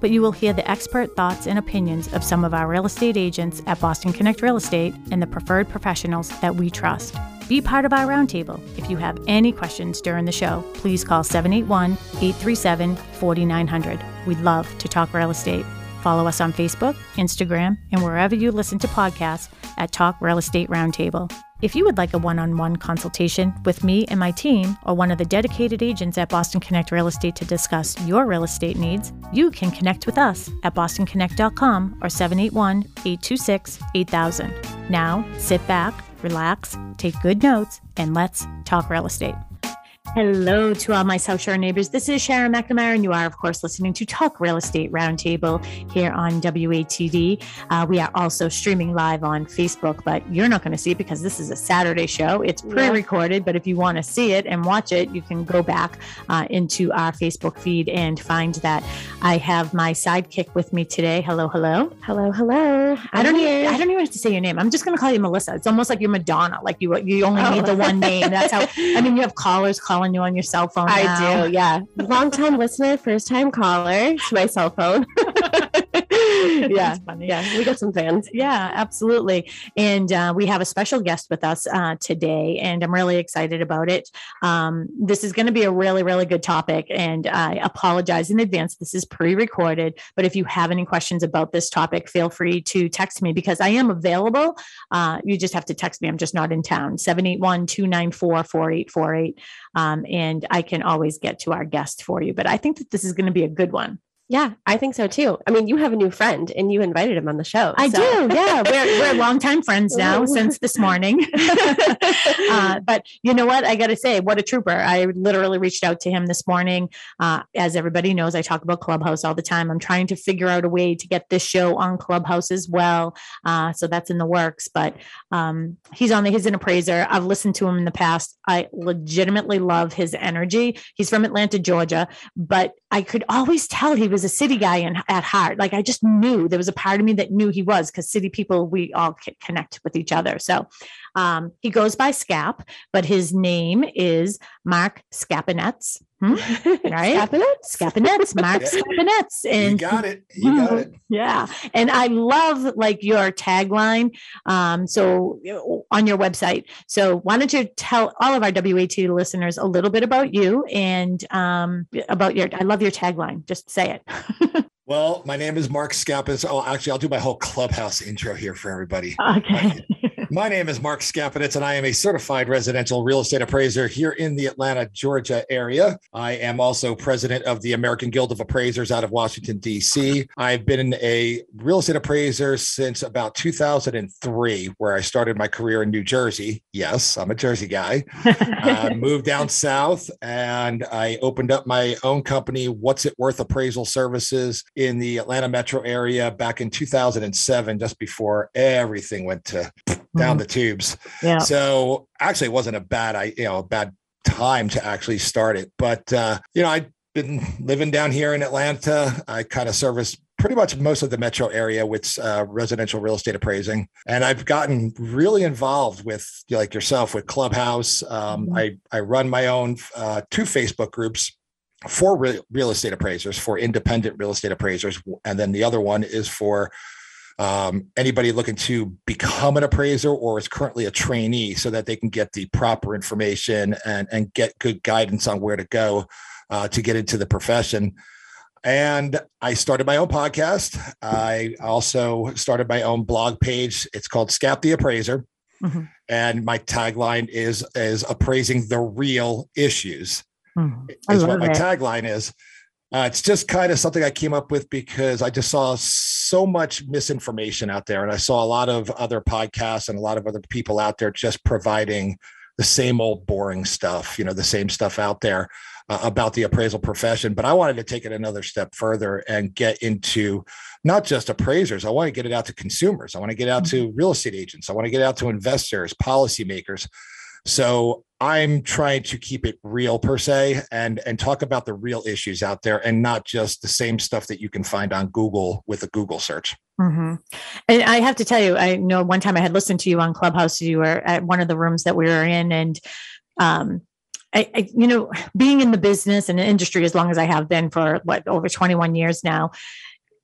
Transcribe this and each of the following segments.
but you will hear the expert thoughts and opinions of some of our real estate agents at Boston Connect Real Estate and the preferred professionals that we trust. Be part of our roundtable. If you have any questions during the show, please call 781 837 4900. We'd love to talk real estate. Follow us on Facebook, Instagram, and wherever you listen to podcasts at Talk Real Estate Roundtable. If you would like a one on one consultation with me and my team, or one of the dedicated agents at Boston Connect Real Estate to discuss your real estate needs, you can connect with us at bostonconnect.com or 781 826 8000. Now, sit back, relax, take good notes, and let's talk real estate. Hello to all my South Shore neighbors. This is Sharon McNamara, and you are, of course, listening to Talk Real Estate Roundtable here on WATD. Uh, we are also streaming live on Facebook, but you're not going to see it because this is a Saturday show. It's pre recorded, but if you want to see it and watch it, you can go back uh, into our Facebook feed and find that. I have my sidekick with me today. Hello, hello. Hello, hello. I don't, even, I don't even have to say your name. I'm just going to call you Melissa. It's almost like you're Madonna. Like you, you only oh. need the one name. That's how, I mean, you have callers calling calling you on your cell phone. I now. do, yeah. Long time listener, first time caller to my cell phone. yeah, yeah, we got some fans. Yeah, absolutely. And uh, we have a special guest with us uh, today, and I'm really excited about it. Um, this is going to be a really, really good topic, and I apologize in advance. This is pre-recorded, but if you have any questions about this topic, feel free to text me because I am available. Uh, you just have to text me. I'm just not in town. 781 294 4848. Um, and I can always get to our guest for you. But I think that this is going to be a good one. Yeah, I think so too. I mean, you have a new friend and you invited him on the show. I so. do. Yeah, we're, we're longtime friends now since this morning. uh, but you know what? I got to say, what a trooper. I literally reached out to him this morning. Uh, as everybody knows, I talk about Clubhouse all the time. I'm trying to figure out a way to get this show on Clubhouse as well. Uh, so that's in the works. But um, he's on the, he's an appraiser. I've listened to him in the past. I legitimately love his energy. He's from Atlanta, Georgia, but I could always tell he was a city guy in, at heart. Like I just knew there was a part of me that knew he was because city people, we all connect with each other. So um, he goes by Scap, but his name is Mark Scapinets. Hmm? Right? Scapinets? Scapinets, Mark Scapinets. And you got it. You got it. Yeah. And I love like your tagline. Um, so on your website. So why don't you tell all of our WAT listeners a little bit about you and um, about your, I love your tagline. Just say it. Well, my name is Mark Scapis. Oh, actually, I'll do my whole clubhouse intro here for everybody. Okay. My name is Mark Skapinitz, and I am a certified residential real estate appraiser here in the Atlanta, Georgia area. I am also president of the American Guild of Appraisers out of Washington, D.C. I've been a real estate appraiser since about 2003, where I started my career in New Jersey. Yes, I'm a Jersey guy. uh, moved down south and I opened up my own company, What's It Worth Appraisal Services, in the Atlanta metro area back in 2007, just before everything went to down mm-hmm. the tubes. Yeah. So actually, it wasn't a bad, I you know, a bad time to actually start it. But uh, you know, I've been living down here in Atlanta. I kind of service pretty much most of the metro area with uh, residential real estate appraising, and I've gotten really involved with like yourself with Clubhouse. Um, mm-hmm. I I run my own uh, two Facebook groups for real, real estate appraisers, for independent real estate appraisers, and then the other one is for um, anybody looking to become an appraiser or is currently a trainee so that they can get the proper information and, and get good guidance on where to go uh, to get into the profession. And I started my own podcast. I also started my own blog page. It's called Scap the Appraiser. Mm-hmm. And my tagline is is appraising the real issues. Mm, is what my it. tagline is. Uh, it's just kind of something I came up with because I just saw so much misinformation out there, and I saw a lot of other podcasts and a lot of other people out there just providing the same old boring stuff, you know, the same stuff out there uh, about the appraisal profession. But I wanted to take it another step further and get into not just appraisers. I want to get it out to consumers. I want to get out to mm-hmm. real estate agents. I want to get out to investors, policymakers. So I'm trying to keep it real per se and and talk about the real issues out there and not just the same stuff that you can find on Google with a Google search. Mm-hmm. And I have to tell you, I know one time I had listened to you on Clubhouse. You were at one of the rooms that we were in, and um, I, I, you know, being in the business and the industry as long as I have been for what over 21 years now,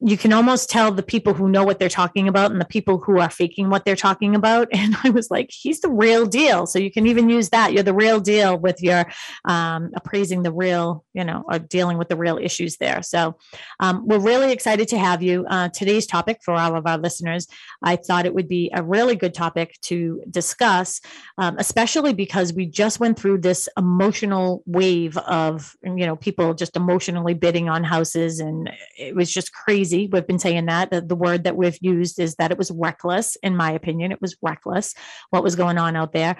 you can almost tell the people who know what they're talking about and the people who are faking what they're talking about. And I was like, he's the real deal. So you can even use that. You're the real deal with your um, appraising the real, you know, or dealing with the real issues there. So um, we're really excited to have you. Uh, today's topic for all of our listeners, I thought it would be a really good topic to discuss, um, especially because we just went through this emotional wave of, you know, people just emotionally bidding on houses. And it was just crazy We've been saying that. The, the word that we've used is that it was reckless, in my opinion. It was reckless what was going on out there.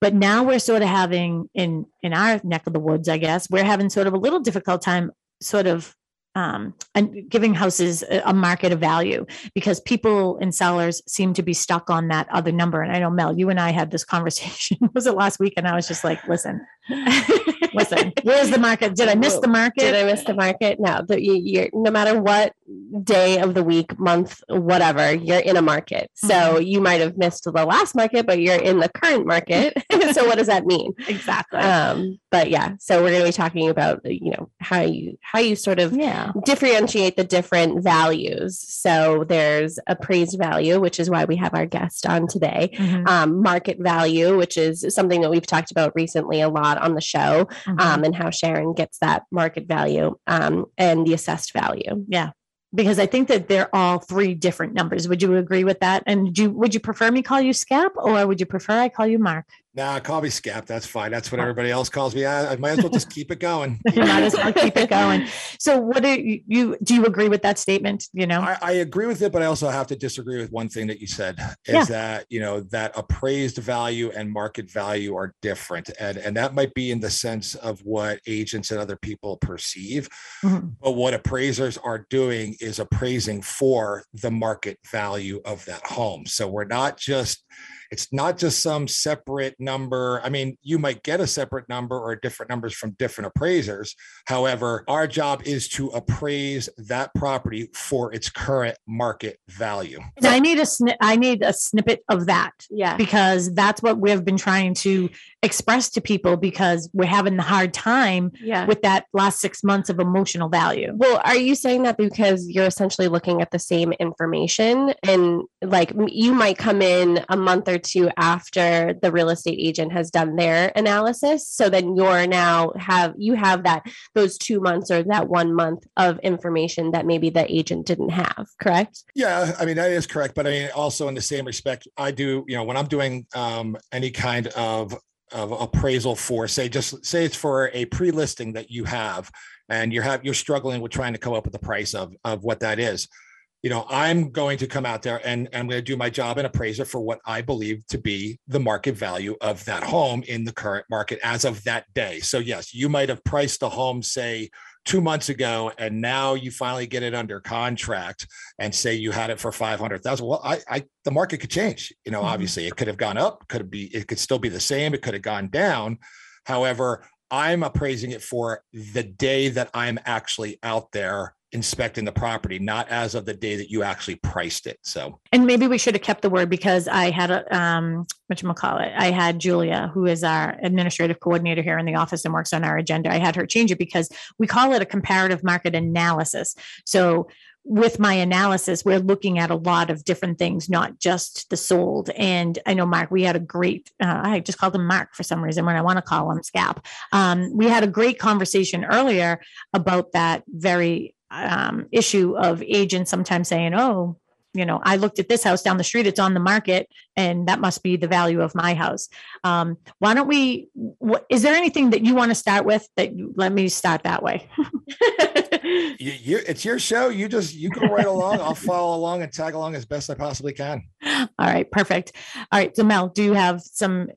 But now we're sort of having in in our neck of the woods, I guess, we're having sort of a little difficult time sort of um, and giving houses a market of value because people and sellers seem to be stuck on that other number. And I know Mel, you and I had this conversation. was it last week? And I was just like, listen, listen, where's the market? Did I miss the market? Did I miss the market? No, the, you, no matter what day of the week, month, whatever, you're in a market. So mm-hmm. you might have missed the last market, but you're in the current market. so what does that mean? Exactly. Um, but yeah, so we're going to be talking about you know how you how you sort of yeah. differentiate the different values. So there's appraised value, which is why we have our guest on today. Mm-hmm. Um, market value, which is something that we've talked about recently a lot on the show, mm-hmm. um, and how Sharon gets that market value um, and the assessed value. Yeah because I think that they're all three different numbers. Would you agree with that? And do you, would you prefer me call you Scap or would you prefer I call you Mark? Nah, call me Scap. That's fine. That's what everybody else calls me. I, I might as well just keep it going. might as well keep it going. So, what do you, you do? You agree with that statement? You know, I, I, agree with it, but I also have to disagree with one thing that you said is yeah. that you know that appraised value and market value are different, and and that might be in the sense of what agents and other people perceive, mm-hmm. but what appraisers are doing is appraising for the market value of that home. So we're not just it's not just some separate number. I mean, you might get a separate number or different numbers from different appraisers. However, our job is to appraise that property for its current market value. I need a sni- I need a snippet of that. Yeah. Because that's what we've been trying to express to people because we're having the hard time yeah. with that last 6 months of emotional value. Well, are you saying that because you're essentially looking at the same information and like you might come in a month or two after the real estate agent has done their analysis. So then you're now have you have that those two months or that one month of information that maybe the agent didn't have correct? Yeah i mean that is correct but i mean also in the same respect i do you know when i'm doing um, any kind of of appraisal for say just say it's for a pre-listing that you have and you're have you're struggling with trying to come up with the price of of what that is you know, I'm going to come out there and, and I'm going to do my job and appraiser for what I believe to be the market value of that home in the current market as of that day. So, yes, you might have priced a home, say, two months ago, and now you finally get it under contract and say you had it for 500,000. Well, I, I, the market could change. You know, mm-hmm. obviously it could have gone up, could be, it could still be the same, it could have gone down. However, I'm appraising it for the day that I'm actually out there inspecting the property, not as of the day that you actually priced it. So, and maybe we should have kept the word because I had a um, what you call it. I had Julia, who is our administrative coordinator here in the office and works on our agenda. I had her change it because we call it a comparative market analysis. So with my analysis, we're looking at a lot of different things, not just the sold. And I know, Mark, we had a great, uh, I just called him Mark for some reason when I want to call him Scap. Um, we had a great conversation earlier about that very um, issue of agents sometimes saying, "Oh, you know, I looked at this house down the street; it's on the market, and that must be the value of my house." Um, why don't we? What, is there anything that you want to start with? That you, let me start that way. you, you, it's your show. You just you go right along. I'll follow along and tag along as best I possibly can. All right, perfect. All right, so Mel, do you have some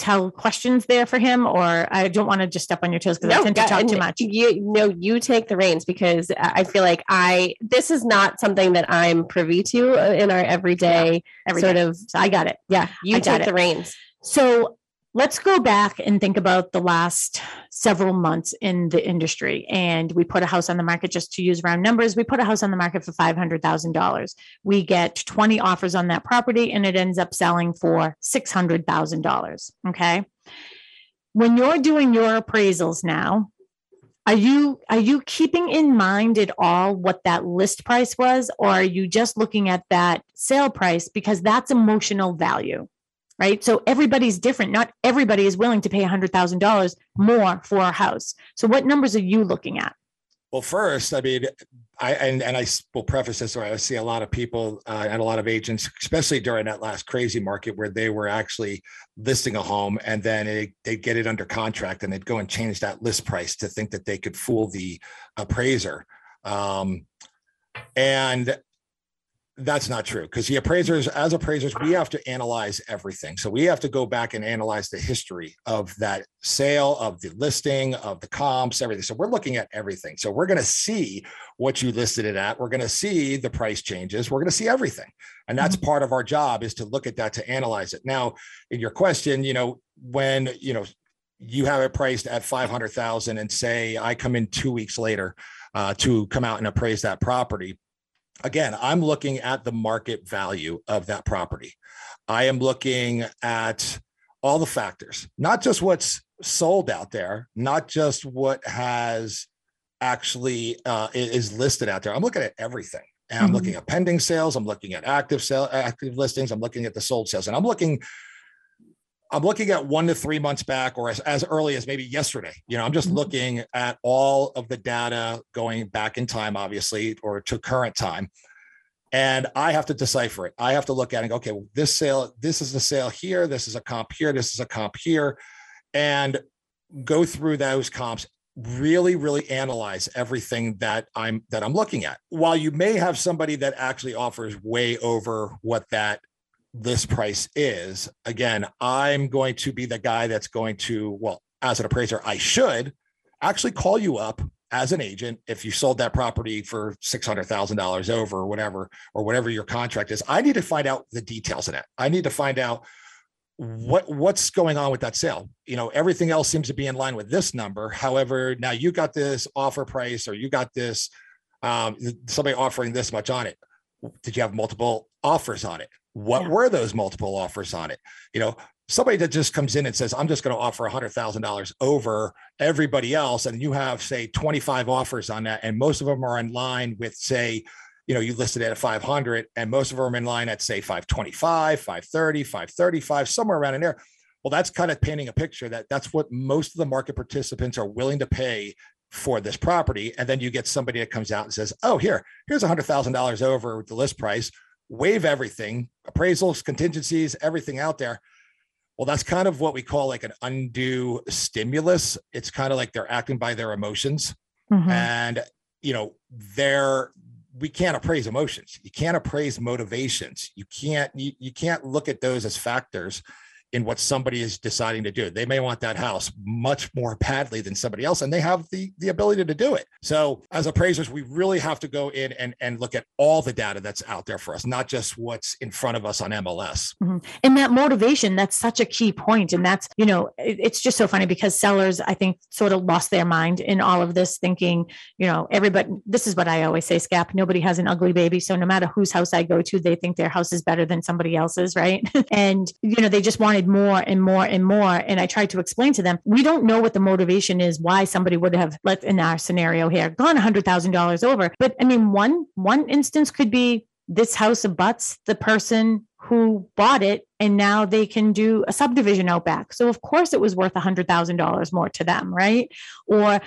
tell questions there for him, or I don't want to just step on your toes because no, I tend to talk too much. You no, you take the reins because I feel like I this is not something that I'm privy to uh, in our everyday yeah, every sort day. of. So I got it. Yeah, you take the reins. So let's go back and think about the last several months in the industry. And we put a house on the market just to use round numbers. We put a house on the market for $500,000. We get 20 offers on that property and it ends up selling for $600,000. Okay. When you're doing your appraisals now, are you are you keeping in mind at all what that list price was or are you just looking at that sale price because that's emotional value right? So everybody's different. Not everybody is willing to pay $100,000 more for a house. So what numbers are you looking at? Well, first, I mean, I and, and I will preface this where I see a lot of people uh, and a lot of agents, especially during that last crazy market where they were actually listing a home and then it, they'd get it under contract and they'd go and change that list price to think that they could fool the appraiser. Um, and that's not true because the appraisers as appraisers we have to analyze everything. So we have to go back and analyze the history of that sale of the listing of the comps everything. So we're looking at everything. So we're going to see what you listed it at. We're going to see the price changes. We're going to see everything. And that's mm-hmm. part of our job is to look at that to analyze it. Now in your question you know when you know you have it priced at 500000 and say i come in two weeks later uh, to come out and appraise that property again, I'm looking at the market value of that property. I am looking at all the factors, not just what's sold out there, not just what has actually uh, is listed out there. I'm looking at everything. And I'm mm-hmm. looking at pending sales. I'm looking at active sale, active listings. I'm looking at the sold sales, and I'm looking. I'm looking at one to three months back, or as, as early as maybe yesterday. You know, I'm just mm-hmm. looking at all of the data going back in time, obviously, or to current time, and I have to decipher it. I have to look at it and go, okay, well, this sale, this is the sale here, this is a comp here, this is a comp here, and go through those comps really really analyze everything that i'm that i'm looking at while you may have somebody that actually offers way over what that list price is again i'm going to be the guy that's going to well as an appraiser i should actually call you up as an agent, if you sold that property for six hundred thousand dollars over, or whatever, or whatever your contract is, I need to find out the details of that. I need to find out what what's going on with that sale. You know, everything else seems to be in line with this number. However, now you got this offer price, or you got this um, somebody offering this much on it. Did you have multiple offers on it? What yeah. were those multiple offers on it? You know, somebody that just comes in and says, I'm just going to offer $100,000 over everybody else, and you have, say, 25 offers on that, and most of them are in line with, say, you know, you listed it at 500, and most of them are in line at, say, 525, 530, 535, somewhere around in there. Well, that's kind of painting a picture that that's what most of the market participants are willing to pay for this property. And then you get somebody that comes out and says, oh, here, here's $100,000 over the list price, waive everything, appraisals, contingencies, everything out there well, that's kind of what we call like an undue stimulus. It's kind of like they're acting by their emotions. Mm-hmm. And, you know, they're, we can't appraise emotions. You can't appraise motivations. You can't, you, you can't look at those as factors in what somebody is deciding to do. They may want that house much more badly than somebody else, and they have the, the ability to do it. So, as appraisers, we really have to go in and, and look at all the data that's out there for us, not just what's in front of us on MLS. Mm-hmm. And that motivation, that's such a key point. And that's, you know, it, it's just so funny because sellers, I think, sort of lost their mind in all of this, thinking, you know, everybody, this is what I always say, Scap, nobody has an ugly baby. So, no matter whose house I go to, they think their house is better than somebody else's, right? and, you know, they just wanted wanted more and more and more. And I tried to explain to them, we don't know what the motivation is, why somebody would have, let in our scenario here, gone a $100,000 over. But I mean, one, one instance could be this house abuts the person who bought it and now they can do a subdivision out back. So of course it was worth a $100,000 more to them, right? Or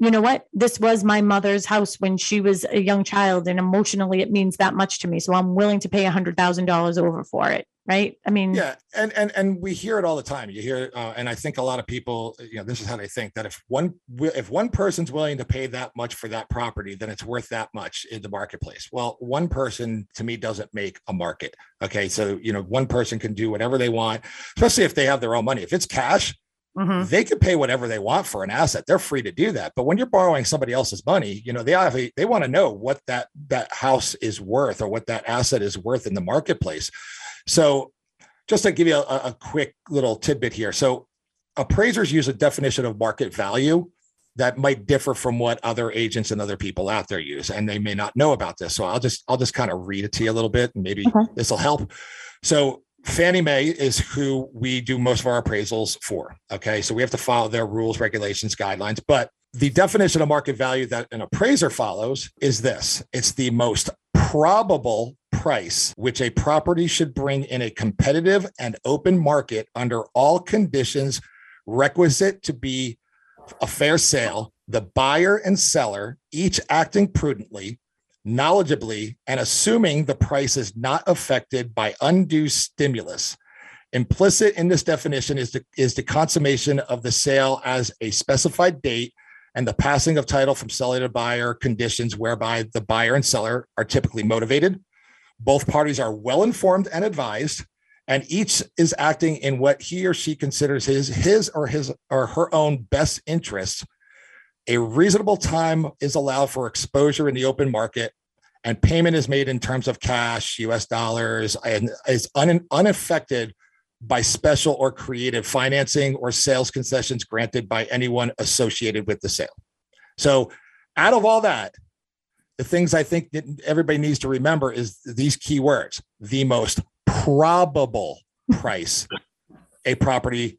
you know what? This was my mother's house when she was a young child, and emotionally, it means that much to me. So I'm willing to pay a hundred thousand dollars over for it. Right? I mean, yeah, and and and we hear it all the time. You hear, uh, and I think a lot of people, you know, this is how they think that if one if one person's willing to pay that much for that property, then it's worth that much in the marketplace. Well, one person to me doesn't make a market. Okay, so you know, one person can do whatever they want, especially if they have their own money. If it's cash, Mm-hmm. They can pay whatever they want for an asset. They're free to do that. But when you're borrowing somebody else's money, you know, they have they want to know what that that house is worth or what that asset is worth in the marketplace. So just to give you a, a quick little tidbit here. So appraisers use a definition of market value that might differ from what other agents and other people out there use and they may not know about this so i'll just i'll just kind of read it to you a little bit and maybe okay. this will help so Fannie Mae is who we do most of our appraisals for. Okay. So we have to follow their rules, regulations, guidelines. But the definition of market value that an appraiser follows is this it's the most probable price which a property should bring in a competitive and open market under all conditions requisite to be a fair sale. The buyer and seller, each acting prudently, knowledgeably and assuming the price is not affected by undue stimulus. Implicit in this definition is the, is the consummation of the sale as a specified date and the passing of title from seller to buyer conditions whereby the buyer and seller are typically motivated. Both parties are well informed and advised, and each is acting in what he or she considers his, his or his or her own best interests a reasonable time is allowed for exposure in the open market, and payment is made in terms of cash, US dollars, and is un- unaffected by special or creative financing or sales concessions granted by anyone associated with the sale. So, out of all that, the things I think that everybody needs to remember is these key words the most probable price a property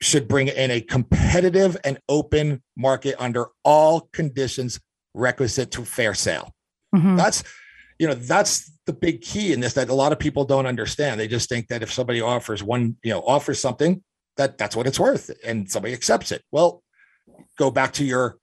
should bring in a competitive and open market under all conditions requisite to fair sale. Mm-hmm. That's you know that's the big key in this that a lot of people don't understand. They just think that if somebody offers one, you know, offers something that that's what it's worth and somebody accepts it. Well, go back to your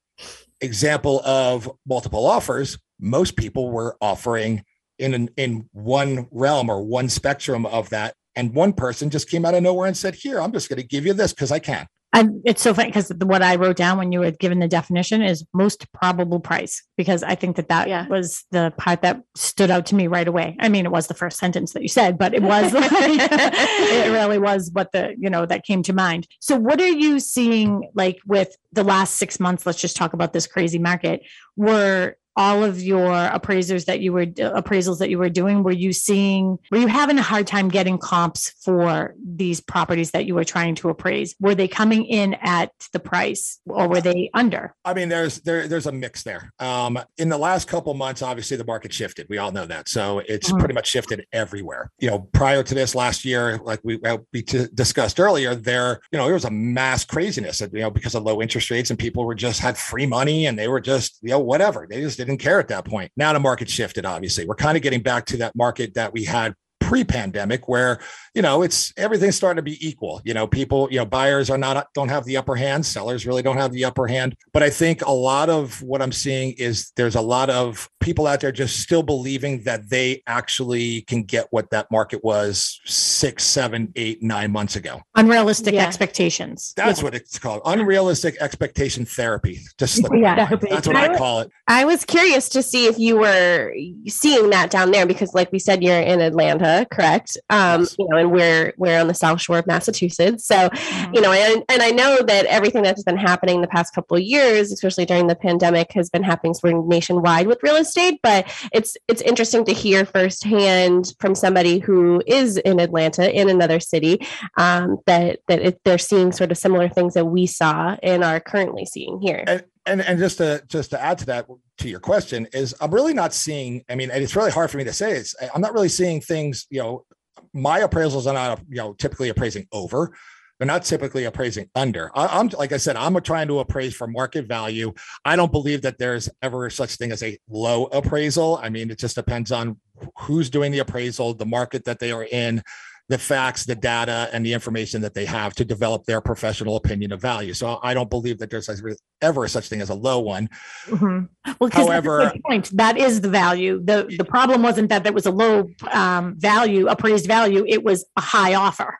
example of multiple offers. Most people were offering in an, in one realm or one spectrum of that and one person just came out of nowhere and said, Here, I'm just going to give you this because I can. And it's so funny because what I wrote down when you had given the definition is most probable price because I think that that yeah. was the part that stood out to me right away. I mean, it was the first sentence that you said, but it was like, it really was what the you know that came to mind. So, what are you seeing like with the last six months? Let's just talk about this crazy market. Were all of your appraisers that you were appraisals that you were doing were you seeing were you having a hard time getting comps for these properties that you were trying to appraise? Were they coming in at the price or were they under? I mean there's there, there's a mix there. Um, in the last couple months obviously the market shifted. We all know that. So it's mm-hmm. pretty much shifted everywhere. You know prior to this last year like we, we t- discussed earlier there you know there was a mass craziness you know because of low interest rates and people were just had free money and they were just you know whatever. They just didn't care at that point. Now the market shifted, obviously. We're kind of getting back to that market that we had pre-pandemic where you know it's everything's starting to be equal. You know people you know buyers are not don't have the upper hand. Sellers really don't have the upper hand. But i think a lot of what i'm seeing is there's a lot of people out there just still believing that they actually can get what that market was six seven eight nine months ago. Unrealistic yeah. expectations. That's yeah. what it's called unrealistic expectation therapy just yeah. that's what I, I call it. I was curious to see if you were seeing that down there because like we said you're in atlanta correct? Um, yes. You know, and we're we're on the South Shore of Massachusetts, so mm-hmm. you know, and, and I know that everything that's been happening the past couple of years, especially during the pandemic, has been happening sort of nationwide with real estate. But it's it's interesting to hear firsthand from somebody who is in Atlanta, in another city, um, that that it, they're seeing sort of similar things that we saw and are currently seeing here. And, and and just to just to add to that to your question is i'm really not seeing i mean and it's really hard for me to say it's i'm not really seeing things you know my appraisals are not you know typically appraising over. They're not typically appraising under. I, am like i said i'm trying to appraise for market value. I don't believe that there's ever such thing as a low appraisal. I mean it just depends on who's doing the appraisal the market that they are in the facts, the data, and the information that they have to develop their professional opinion of value. So I don't believe that there's ever such thing as a low one. Mm-hmm. Well, however, point that is the value. the The problem wasn't that there was a low um, value, appraised value. It was a high offer.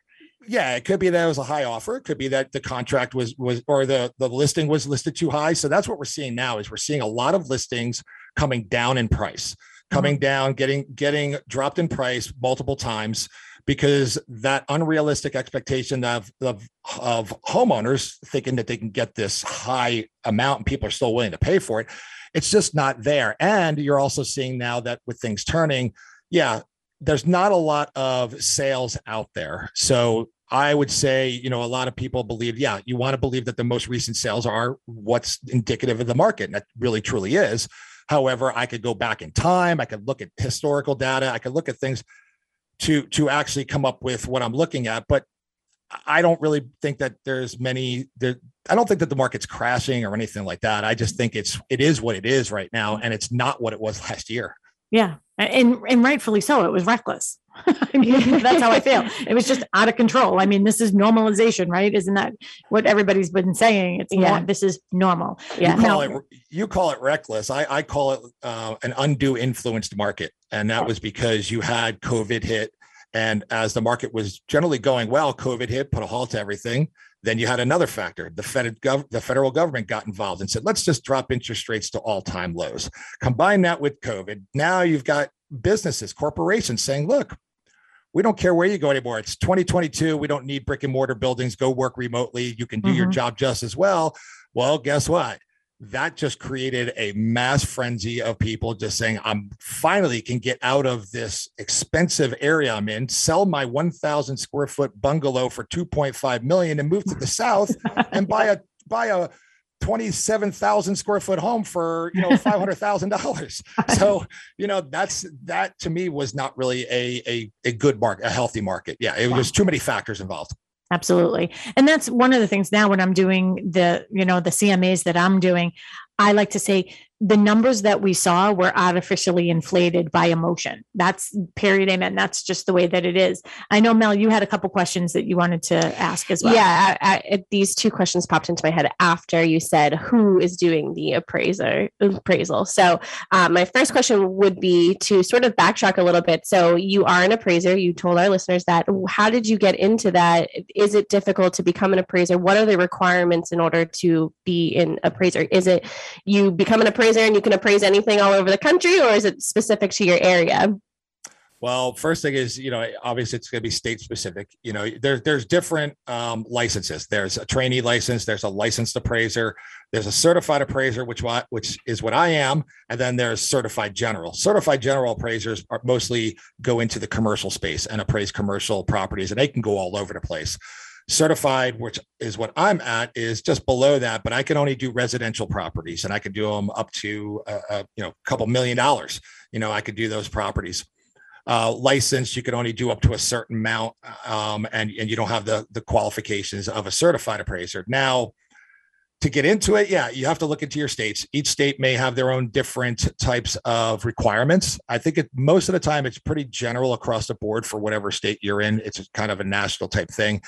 Yeah, it could be that it was a high offer. It could be that the contract was was or the the listing was listed too high. So that's what we're seeing now. Is we're seeing a lot of listings coming down in price, coming mm-hmm. down, getting getting dropped in price multiple times because that unrealistic expectation of, of, of homeowners thinking that they can get this high amount and people are still willing to pay for it it's just not there and you're also seeing now that with things turning yeah there's not a lot of sales out there so I would say, you know, a lot of people believe, yeah, you want to believe that the most recent sales are what's indicative of the market. And that really truly is. However, I could go back in time. I could look at historical data. I could look at things to to actually come up with what I'm looking at. But I don't really think that there's many there. I don't think that the market's crashing or anything like that. I just think it's it is what it is right now, and it's not what it was last year. Yeah, and and rightfully so. It was reckless. I mean, that's how I feel. It was just out of control. I mean, this is normalization, right? Isn't that what everybody's been saying? It's yeah, this is normal. Yeah, you call, it, you call it reckless. I, I call it uh, an undue influenced market, and that was because you had COVID hit, and as the market was generally going well, COVID hit, put a halt to everything. Then you had another factor. The, Fed, gov- the federal government got involved and said, let's just drop interest rates to all time lows. Combine that with COVID. Now you've got businesses, corporations saying, look, we don't care where you go anymore. It's 2022. We don't need brick and mortar buildings. Go work remotely. You can do mm-hmm. your job just as well. Well, guess what? That just created a mass frenzy of people just saying, I'm finally can get out of this expensive area I'm in, sell my 1,000 square foot bungalow for 2.5 million and move to the South and buy a, buy a 27,000 square foot home for, you know, $500,000. so, you know, that's, that to me was not really a, a, a good market, a healthy market. Yeah. It was too many factors involved. Absolutely. And that's one of the things now when I'm doing the, you know, the CMAs that I'm doing, I like to say the numbers that we saw were artificially inflated by emotion. That's period. Amen. That's just the way that it is. I know, Mel, you had a couple questions that you wanted to ask as well. Yeah, I, I, these two questions popped into my head after you said who is doing the appraiser appraisal. So, uh, my first question would be to sort of backtrack a little bit. So, you are an appraiser. You told our listeners that. How did you get into that? Is it difficult to become an appraiser? What are the requirements in order to be an appraiser? Is it you become an appraiser? Appraiser and you can appraise anything all over the country, or is it specific to your area? Well, first thing is, you know, obviously it's going to be state specific. You know, there's there's different um, licenses. There's a trainee license. There's a licensed appraiser. There's a certified appraiser, which which is what I am, and then there's certified general. Certified general appraisers are mostly go into the commercial space and appraise commercial properties, and they can go all over the place certified which is what i'm at is just below that but i can only do residential properties and i could do them up to a, a you know couple million dollars. You know i could do those properties. Uh, license you can only do up to a certain amount um, and, and you don't have the the qualifications of a certified appraiser. Now to get into it yeah you have to look into your states. Each state may have their own different types of requirements. I think it most of the time it's pretty general across the board for whatever state you're in. It's kind of a national type thing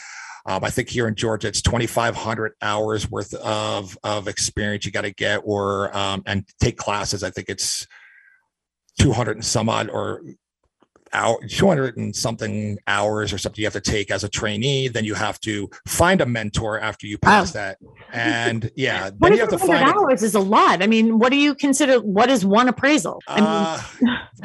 um, I think here in Georgia, it's 2,500 hours worth of, of experience you got to get or um, and take classes. I think it's 200 and some odd or hour, 200 and something hours or something you have to take as a trainee. Then you have to find a mentor after you pass wow. that. And yeah, then you have to find hours a, is a lot. I mean, what do you consider? What is one appraisal? I mean,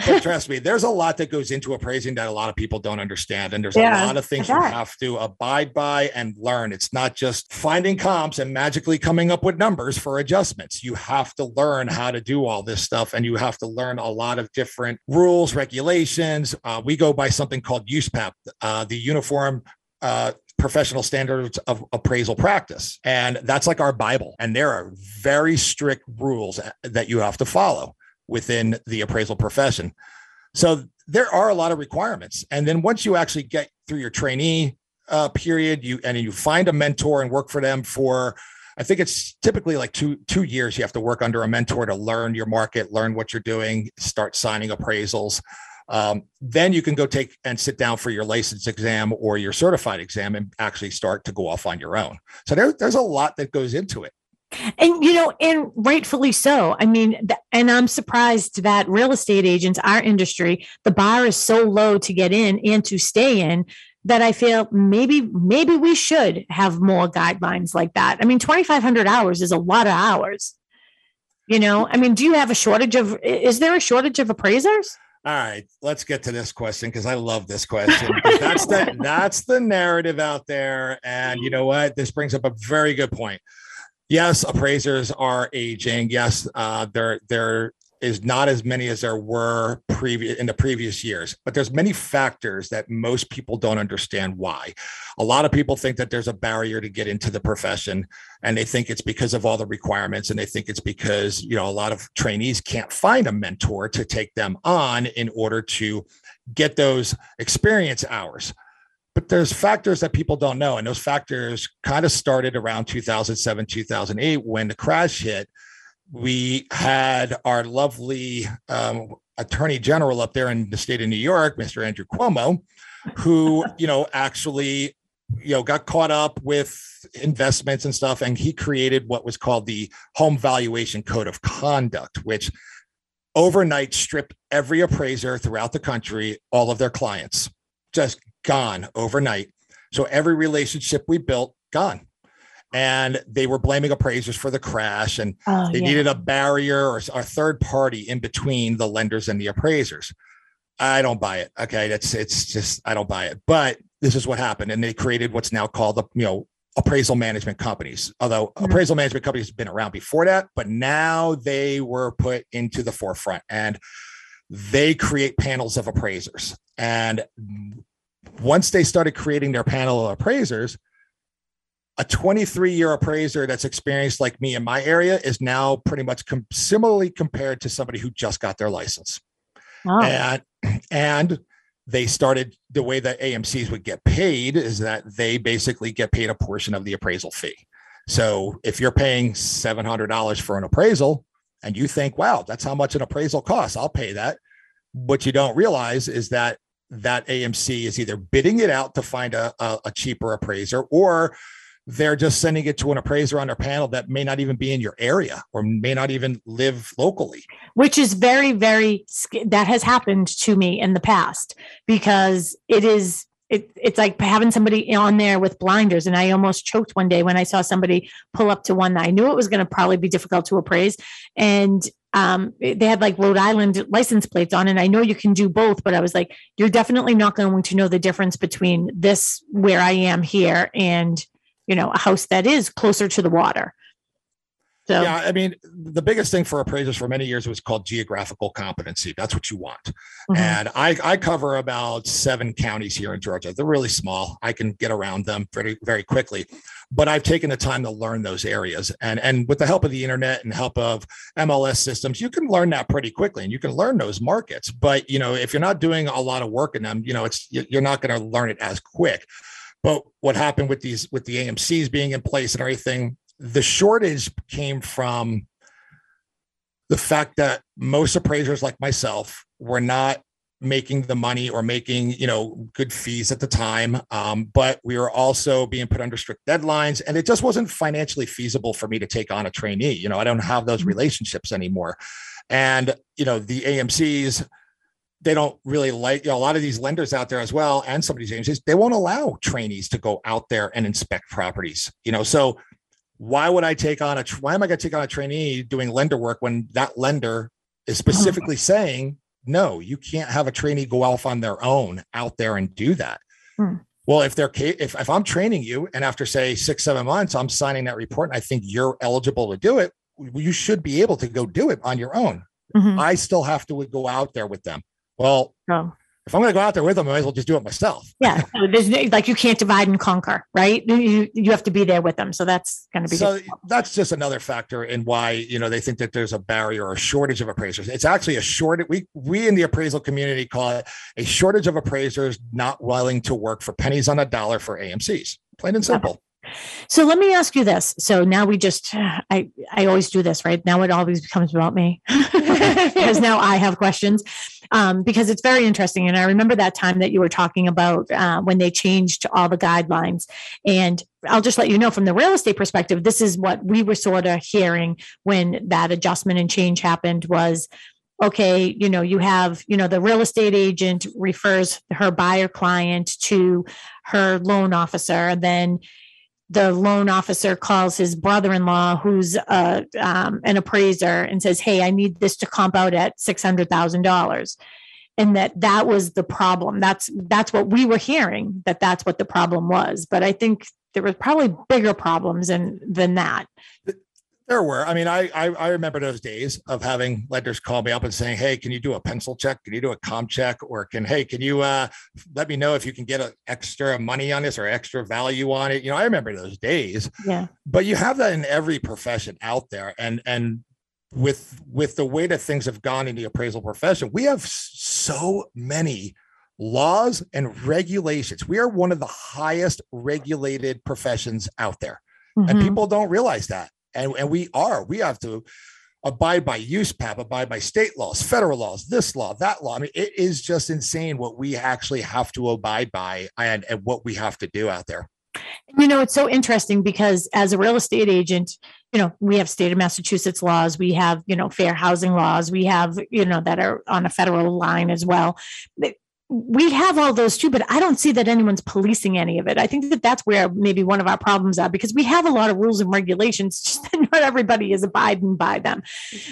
uh, trust me, there's a lot that goes into appraising that a lot of people don't understand. And there's yeah, a lot of things you have to abide by and learn. It's not just finding comps and magically coming up with numbers for adjustments. You have to learn how to do all this stuff and you have to learn a lot of different rules, regulations, uh, we go by something called USPAP, uh, the Uniform uh, Professional Standards of Appraisal Practice. And that's like our Bible. And there are very strict rules that you have to follow within the appraisal profession. So there are a lot of requirements. And then once you actually get through your trainee uh, period, you and you find a mentor and work for them for I think it's typically like two two years. You have to work under a mentor to learn your market, learn what you're doing, start signing appraisals. Um, then you can go take and sit down for your license exam or your certified exam and actually start to go off on your own. So there, there's a lot that goes into it. And you know, and rightfully so. I mean, and I'm surprised that real estate agents, our industry, the bar is so low to get in and to stay in that I feel maybe maybe we should have more guidelines like that. I mean, 2500 hours is a lot of hours. You know, I mean, do you have a shortage of is there a shortage of appraisers? All right, let's get to this question because I love this question. that's the that's the narrative out there, and you know what? This brings up a very good point. Yes, appraisers are aging. Yes, uh, they're they're is not as many as there were previous in the previous years. But there's many factors that most people don't understand why. A lot of people think that there's a barrier to get into the profession and they think it's because of all the requirements and they think it's because you know a lot of trainees can't find a mentor to take them on in order to get those experience hours. But there's factors that people don't know and those factors kind of started around 2007 2008 when the crash hit we had our lovely um, attorney general up there in the state of New York, Mr. Andrew Cuomo, who, you know, actually, you know, got caught up with investments and stuff. And he created what was called the Home Valuation Code of Conduct, which overnight stripped every appraiser throughout the country, all of their clients, just gone overnight. So every relationship we built, gone and they were blaming appraisers for the crash and oh, they yeah. needed a barrier or a third party in between the lenders and the appraisers. I don't buy it okay? That's it's just i don't buy it. But this is what happened and they created what's now called the you know appraisal management companies. Although mm-hmm. appraisal management companies have been around before that but now they were put into the forefront and they create panels of appraisers. And once they started creating their panel of appraisers a 23 year appraiser that's experienced like me in my area is now pretty much com- similarly compared to somebody who just got their license. Oh. And and they started the way that AMCs would get paid is that they basically get paid a portion of the appraisal fee. So if you're paying $700 for an appraisal and you think, wow, that's how much an appraisal costs, I'll pay that. What you don't realize is that that AMC is either bidding it out to find a, a, a cheaper appraiser or they're just sending it to an appraiser on their panel that may not even be in your area or may not even live locally. Which is very, very, that has happened to me in the past because it is, it, it's like having somebody on there with blinders. And I almost choked one day when I saw somebody pull up to one that I knew it was going to probably be difficult to appraise. And um, they had like Rhode Island license plates on, and I know you can do both, but I was like, you're definitely not going to know the difference between this where I am here and you know, a house that is closer to the water. So yeah, I mean, the biggest thing for appraisers for many years was called geographical competency. That's what you want. Mm-hmm. And I, I cover about seven counties here in Georgia. They're really small. I can get around them very, very quickly. But I've taken the time to learn those areas. And, and with the help of the internet and help of MLS systems, you can learn that pretty quickly and you can learn those markets. But you know, if you're not doing a lot of work in them, you know, it's you're not going to learn it as quick. But what happened with these with the AMCs being in place and everything, the shortage came from the fact that most appraisers like myself were not making the money or making you know good fees at the time. Um, but we were also being put under strict deadlines and it just wasn't financially feasible for me to take on a trainee. You know i don't have those relationships anymore. And you know the amcs they don't really like you know, a lot of these lenders out there as well, and some of these agencies, they won't allow trainees to go out there and inspect properties. You know, so why would I take on a why am I going to take on a trainee doing lender work when that lender is specifically saying no, you can't have a trainee go off on their own out there and do that. Hmm. Well, if they're if if I'm training you and after say six seven months I'm signing that report and I think you're eligible to do it, you should be able to go do it on your own. Mm-hmm. I still have to go out there with them. Well, oh. if I'm going to go out there with them, I might as well just do it myself. Yeah. So there's like you can't divide and conquer, right? You you have to be there with them. So that's going to be so difficult. that's just another factor in why you know they think that there's a barrier or a shortage of appraisers. It's actually a shortage. We we in the appraisal community call it a shortage of appraisers not willing to work for pennies on a dollar for AMCs. Plain and simple. So let me ask you this. So now we just, I, I always do this, right? Now it always becomes about me because now I have questions um, because it's very interesting. And I remember that time that you were talking about uh, when they changed all the guidelines. And I'll just let you know from the real estate perspective, this is what we were sort of hearing when that adjustment and change happened was okay, you know, you have, you know, the real estate agent refers her buyer client to her loan officer, then the loan officer calls his brother-in-law who's uh, um, an appraiser and says hey i need this to comp out at $600000 and that that was the problem. That's that's what we were hearing that that's what the problem was. But i think there was probably bigger problems than than that there were. I mean, I, I, I remember those days of having lenders call me up and saying, "Hey, can you do a pencil check? Can you do a comp check? Or can hey, can you uh, let me know if you can get a extra money on this or extra value on it?" You know, I remember those days. Yeah. But you have that in every profession out there, and and with with the way that things have gone in the appraisal profession, we have so many laws and regulations. We are one of the highest regulated professions out there. Mm-hmm. And people don't realize that and, and we are we have to abide by USPAP, abide by state laws, federal laws, this law, that law. I mean, it is just insane what we actually have to abide by and, and what we have to do out there. You know, it's so interesting because as a real estate agent, you know, we have state of Massachusetts laws, we have, you know, fair housing laws, we have, you know, that are on a federal line as well we have all those too, but I don't see that anyone's policing any of it. I think that that's where maybe one of our problems are because we have a lot of rules and regulations, just not everybody is abiding by them.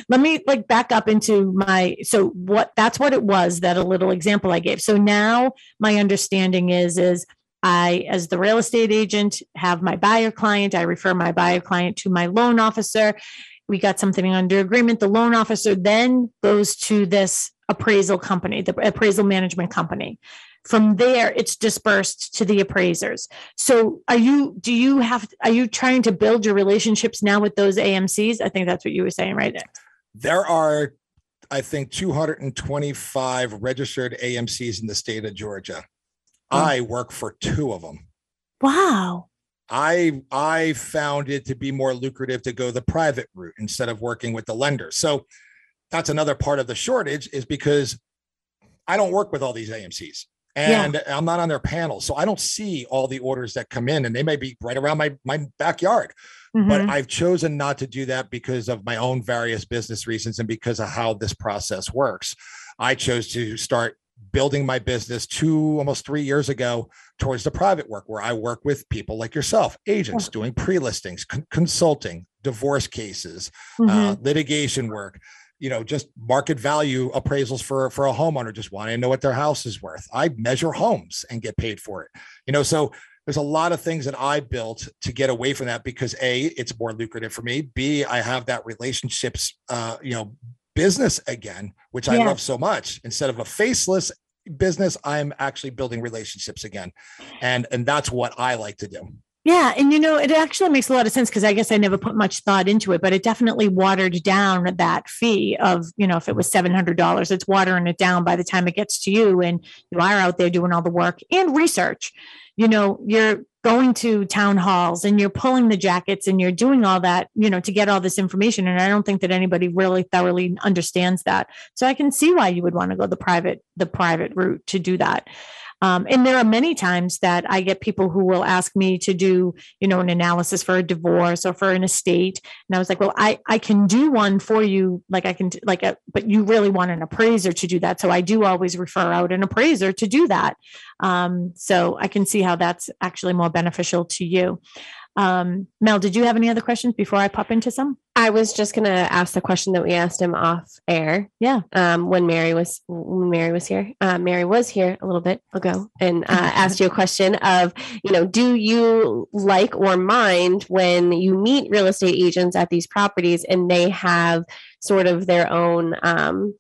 Let me like back up into my so what that's what it was that a little example I gave. So now my understanding is is I, as the real estate agent, have my buyer client. I refer my buyer client to my loan officer. We got something under agreement. The loan officer then goes to this appraisal company, the appraisal management company. From there, it's dispersed to the appraisers. So, are you? Do you have? Are you trying to build your relationships now with those AMCs? I think that's what you were saying, right? There are, I think, 225 registered AMCs in the state of Georgia. Oh. I work for two of them. Wow. I I found it to be more lucrative to go the private route instead of working with the lenders. So that's another part of the shortage is because I don't work with all these AMCs and yeah. I'm not on their panel. So I don't see all the orders that come in and they may be right around my, my backyard. Mm-hmm. But I've chosen not to do that because of my own various business reasons and because of how this process works. I chose to start building my business two almost three years ago towards the private work where I work with people like yourself, agents doing pre listings, con- consulting, divorce cases, uh, mm-hmm. uh, litigation work you know, just market value appraisals for for a homeowner just wanting to know what their house is worth. I measure homes and get paid for it. You know, so there's a lot of things that I built to get away from that because a it's more lucrative for me. B I have that relationships, uh, you know, business again, which I love so much. Instead of a faceless business, I'm actually building relationships again, and and that's what I like to do. Yeah. And, you know, it actually makes a lot of sense because I guess I never put much thought into it, but it definitely watered down that fee of, you know, if it was $700, it's watering it down by the time it gets to you and you are out there doing all the work and research. You know, you're going to town halls and you're pulling the jackets and you're doing all that, you know, to get all this information. And I don't think that anybody really thoroughly understands that. So I can see why you would want to go the private, the private route to do that. Um, and there are many times that I get people who will ask me to do, you know, an analysis for a divorce or for an estate. And I was like, well, I, I can do one for you. Like I can, like, a, but you really want an appraiser to do that. So I do always refer out an appraiser to do that. Um, so I can see how that's actually more beneficial to you. Um, Mel, did you have any other questions before I pop into some? I was just going to ask the question that we asked him off air. Yeah. Um, when Mary was when Mary was here, uh, Mary was here a little bit ago and uh, asked you a question of, you know, do you like or mind when you meet real estate agents at these properties and they have sort of their own, um,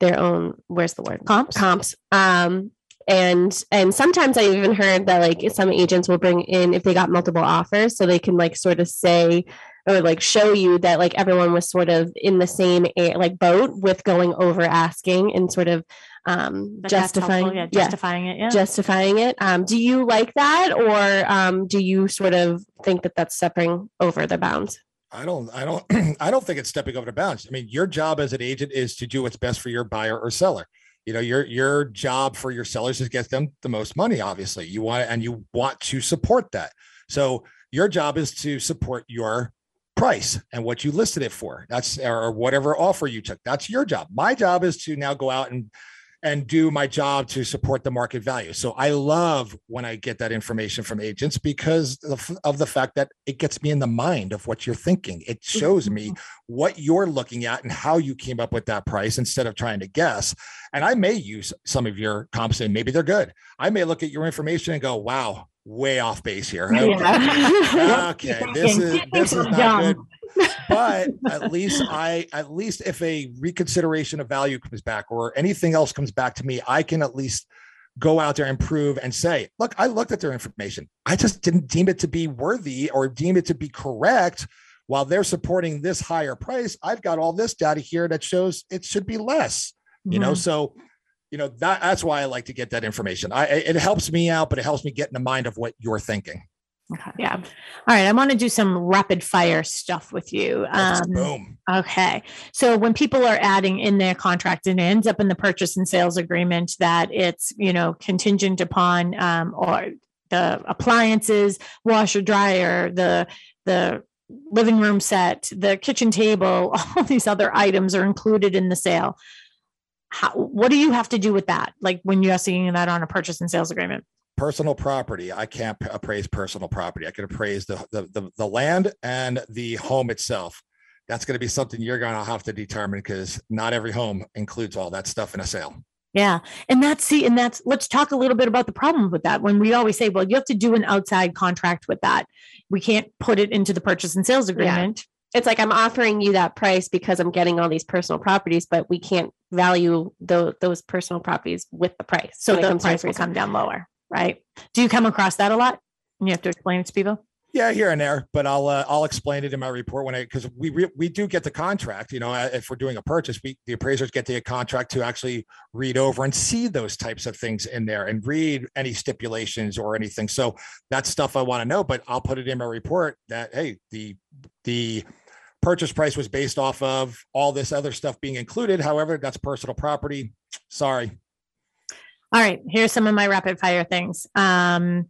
their own, where's the word? Comps. Comps. Um, and and sometimes i even heard that like some agents will bring in if they got multiple offers so they can like sort of say or like show you that like everyone was sort of in the same like boat with going over asking and sort of um justifying yeah, justifying yeah, it yeah justifying it um do you like that or um do you sort of think that that's stepping over the bounds I don't, I don't, I don't think it's stepping over the bounds. I mean, your job as an agent is to do what's best for your buyer or seller. You know, your your job for your sellers is get them the most money. Obviously, you want and you want to support that. So your job is to support your price and what you listed it for. That's or whatever offer you took. That's your job. My job is to now go out and and do my job to support the market value. So I love when I get that information from agents because of the fact that it gets me in the mind of what you're thinking. It shows me mm-hmm. what you're looking at and how you came up with that price instead of trying to guess. And I may use some of your comps and maybe they're good. I may look at your information and go, wow, way off base here. Okay, yeah. okay. this is this is not good but at least I, at least if a reconsideration of value comes back or anything else comes back to me, I can at least go out there and prove and say, look, I looked at their information. I just didn't deem it to be worthy or deem it to be correct. While they're supporting this higher price, I've got all this data here that shows it should be less. You know, mm-hmm. so you know that that's why I like to get that information. I it helps me out, but it helps me get in the mind of what you're thinking. Okay. Yeah. All right. I want to do some rapid fire stuff with you. Um, boom. Okay. So when people are adding in their contract and it ends up in the purchase and sales agreement that it's, you know, contingent upon um, or the appliances, washer, dryer, the, the living room set, the kitchen table, all these other items are included in the sale. How, what do you have to do with that? Like when you're seeing that on a purchase and sales agreement? Personal property i can't appraise personal property. I can appraise the, the the, the land and the home itself. That's going to be something you're going to have to determine because not every home includes all that stuff in a sale. Yeah and that's see and that's let's talk a little bit about the problem with that when we always say well you have to do an outside contract with that. We can't put it into the purchase and sales agreement. Yeah it's like I'm offering you that price because I'm getting all these personal properties, but we can't value the, those personal properties with the price. So the price will come down lower right? Do you come across that a lot? And you have to explain it to people. Yeah, here and there, but I'll uh, I'll explain it in my report when I because we re, we do get the contract. You know, if we're doing a purchase, we the appraisers get the contract to actually read over and see those types of things in there and read any stipulations or anything. So that's stuff I want to know. But I'll put it in my report that hey, the the purchase price was based off of all this other stuff being included. However, that's personal property. Sorry, all right, here's some of my rapid fire things. Um,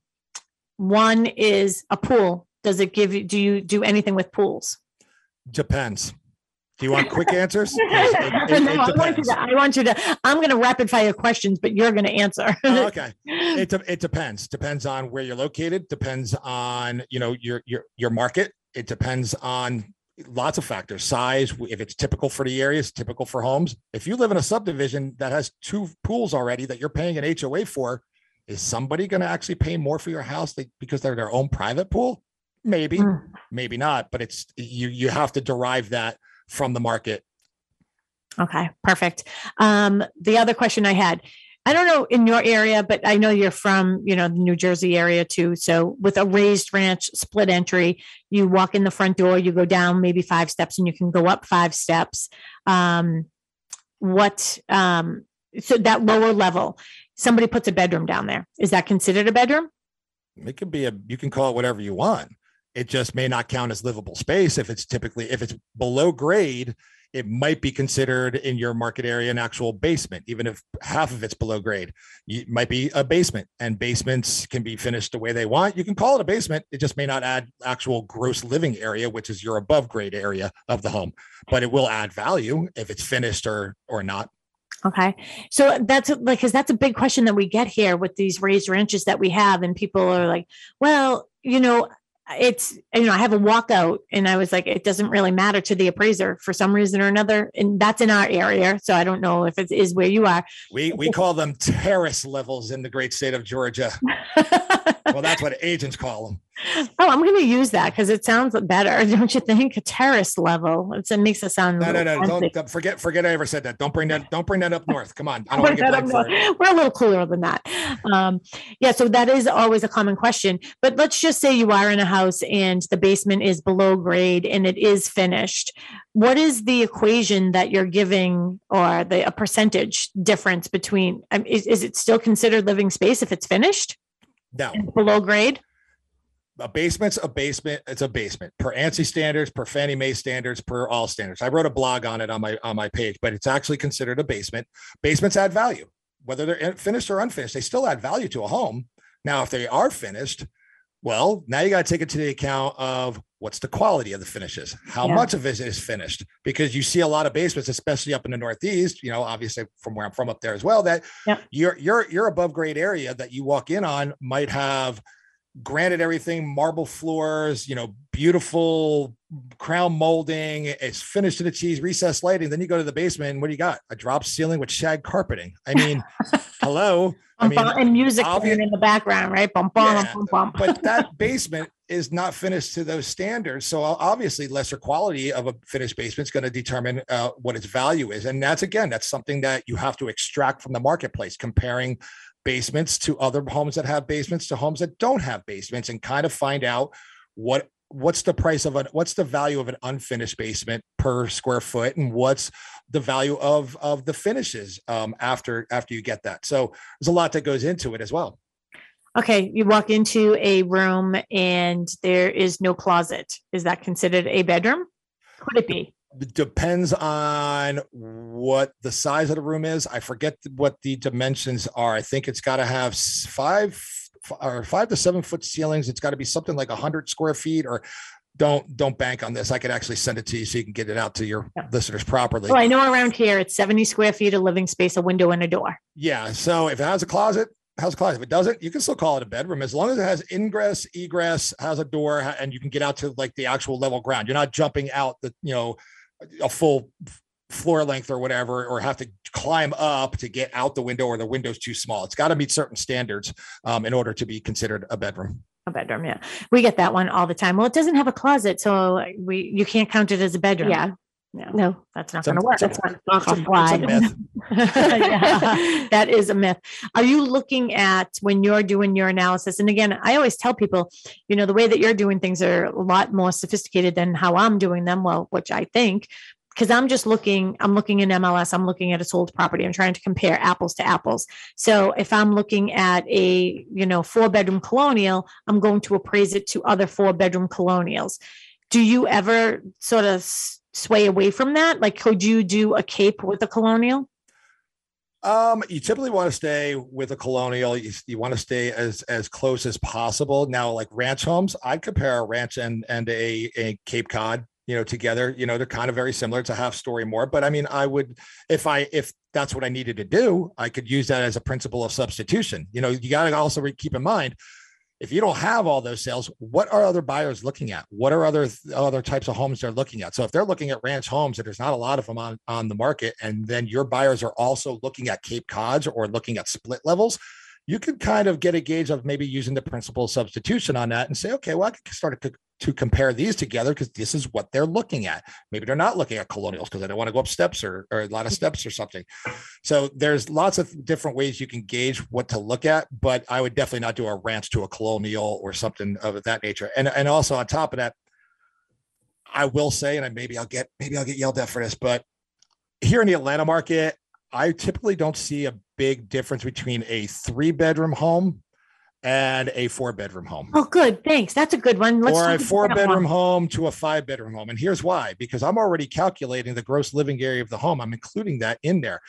one is a pool. Does it give you, do you do anything with pools? Depends. Do you want quick answers? It, it, no, it I, want to, I, want you to, I'm going to rapid fire questions, but you're going to answer. oh, okay. It, it depends. Depends on where you're located. Depends on, you know, your, your, your market. It depends on lots of factors. Size if it's typical for the area it's typical for homes. If you live in a subdivision that has two pools already that you're paying an hoa for is somebody going to actually pay more for your house because they're their own private pool? Maybe mm. maybe not but it's you you have to derive that from the market. Okay perfect. Um the other question i had I don't know in your area, but I know you're from, you know, the New Jersey area too. So with a raised ranch split entry, you walk in the front door, you go down maybe five steps and you can go up five steps. Um, what, um, so that lower level, somebody puts a bedroom down there. Is that considered a bedroom? It could be a, you can call it whatever you want. It just may not count as livable space if it's typically, if it's below grade, it might be considered in your market area an actual basement, even if half of it's below grade. It might be a basement, and basements can be finished the way they want. You can call it a basement. It just may not add actual gross living area, which is your above grade area of the home, but it will add value if it's finished or or not. Okay. So that's like, because that's a big question that we get here with these raised ranches that we have. And people are like, well, you know, it's you know i have a walkout and i was like it doesn't really matter to the appraiser for some reason or another. And that's in our area. So i don't know if it is where you are. We we call them terrace levels in the great state of georgia well that's what agents call them oh, I'm going to use that because it sounds better, don't you think? A terrace level. It's, it makes it sound. No, no, no. Don't, don't, forget. Forget I ever said that. Don't bring that. Don't bring that up north. Come on. I don't want to get blamed for it. We're a little cooler than that. Um, yeah. So that is always a common question. But let's just say you are in a house and the basement is below grade and it is finished. What is the equation that you're giving, or the a percentage difference between? Um, is, is it still considered living space if it's finished? No. Below grade a basement's a basement. It's a basement per ANSI standards, per Fannie Mae standards, per all standards. I wrote a blog on it on my on my page, but it's actually considered a basement. Basements add value, whether they're finished or unfinished. They still add value to a home. Now, if they are finished, well, now you got to take it to the account of what's the quality of the finishes, how yeah. much of it is finished, because you see a lot of basements, especially up in the Northeast. You know, obviously from where I'm from up there as well, that yeah. your your your above grade area that you walk in on might have granted everything marble floors you know beautiful crown molding it's finished to the cheese recessed lighting then you go to the basement what do you got? A drop ceiling with shag carpeting. I mean hello? I mean, and music obvious, in the background right? Bum, bum, yeah, bum, bum. but that basement is not finished to those standards so obviously lesser quality of a finished basement is going to determine uh, what its value is and that's again that's something that you have to extract from the marketplace comparing basements to other homes that have basements to homes that don't have basements and kind of find out what what's the price of an what's the value of an unfinished basement per square foot and what's the value of of the finishes um, after after you get that. So there's a lot that goes into it as well. Okay you walk into a room and there is no closet. Is that considered a bedroom? Could it be depends on what the size of the room is. I forget what the dimensions are. I think it's got to have five or five to seven foot ceilings. It's got to be something like a hundred square feet or don't don't bank on this. I could actually send it to you so you can get it out to your yeah. listeners properly. Oh, I know around here it's 70 square feet of living space, a window and a door. Yeah. So if it has a closet, has a closet. If it doesn't, you can still call it a bedroom as long as it has ingress, egress, has a door, and you can get out to like the actual level ground. You're not jumping out the, you know, a full floor length or whatever, or have to climb up to get out the window, or the window's too small. It's got to meet certain standards um, in order to be considered a bedroom. A bedroom, yeah. We get that one all the time. Well, it doesn't have a closet, so we you can't count it as a bedroom. Yeah. No, no, that's not going to work. That's not, not going to fly. yeah, that is a myth. Are you looking at when you're doing your analysis? And again, I always tell people, you know, the way that you're doing things are a lot more sophisticated than how I'm doing them. Well, which I think, because I'm just looking, I'm looking in MLS, I'm looking at a sold property. I'm trying to compare apples to apples. So if I'm looking at a, you know, four bedroom colonial, I'm going to appraise it to other four bedroom colonials. Do you ever sort of sway away from that? Like, could you do a cape with a colonial? Um, you typically want to stay with a colonial. You, you want to stay as as close as possible. Now, like ranch homes, I'd compare a ranch and and a, a Cape Cod, you know, together. You know, they're kind of very similar. It's a half story more, but I mean, I would if I if that's what I needed to do, I could use that as a principle of substitution. You know, you got to also keep in mind if you don't have all those sales, what are other buyers looking at? What are other other types of homes they're looking at? So if they're looking at ranch homes and there's not a lot of them on, on the market, and then your buyers are also looking at Cape Cods or looking at split levels, you could kind of get a gauge of maybe using the principle substitution on that and say, okay, well, I can start to, to compare these together because this is what they're looking at. Maybe they're not looking at colonials because they don't want to go up steps or, or a lot of mm-hmm. steps or something. So there's lots of different ways you can gauge what to look at, but I would definitely not do a ranch to a colonial or something of that nature. And, and also on top of that, I will say, and I, maybe I'll get, maybe I'll get yelled at for this, but here in the Atlanta market, I typically don't see a big difference between a three bedroom home and a four bedroom home. Oh, good. Thanks. That's a good one. Let's or a four bedroom home to a five bedroom home. And here's why because I'm already calculating the gross living area of the home, I'm including that in there.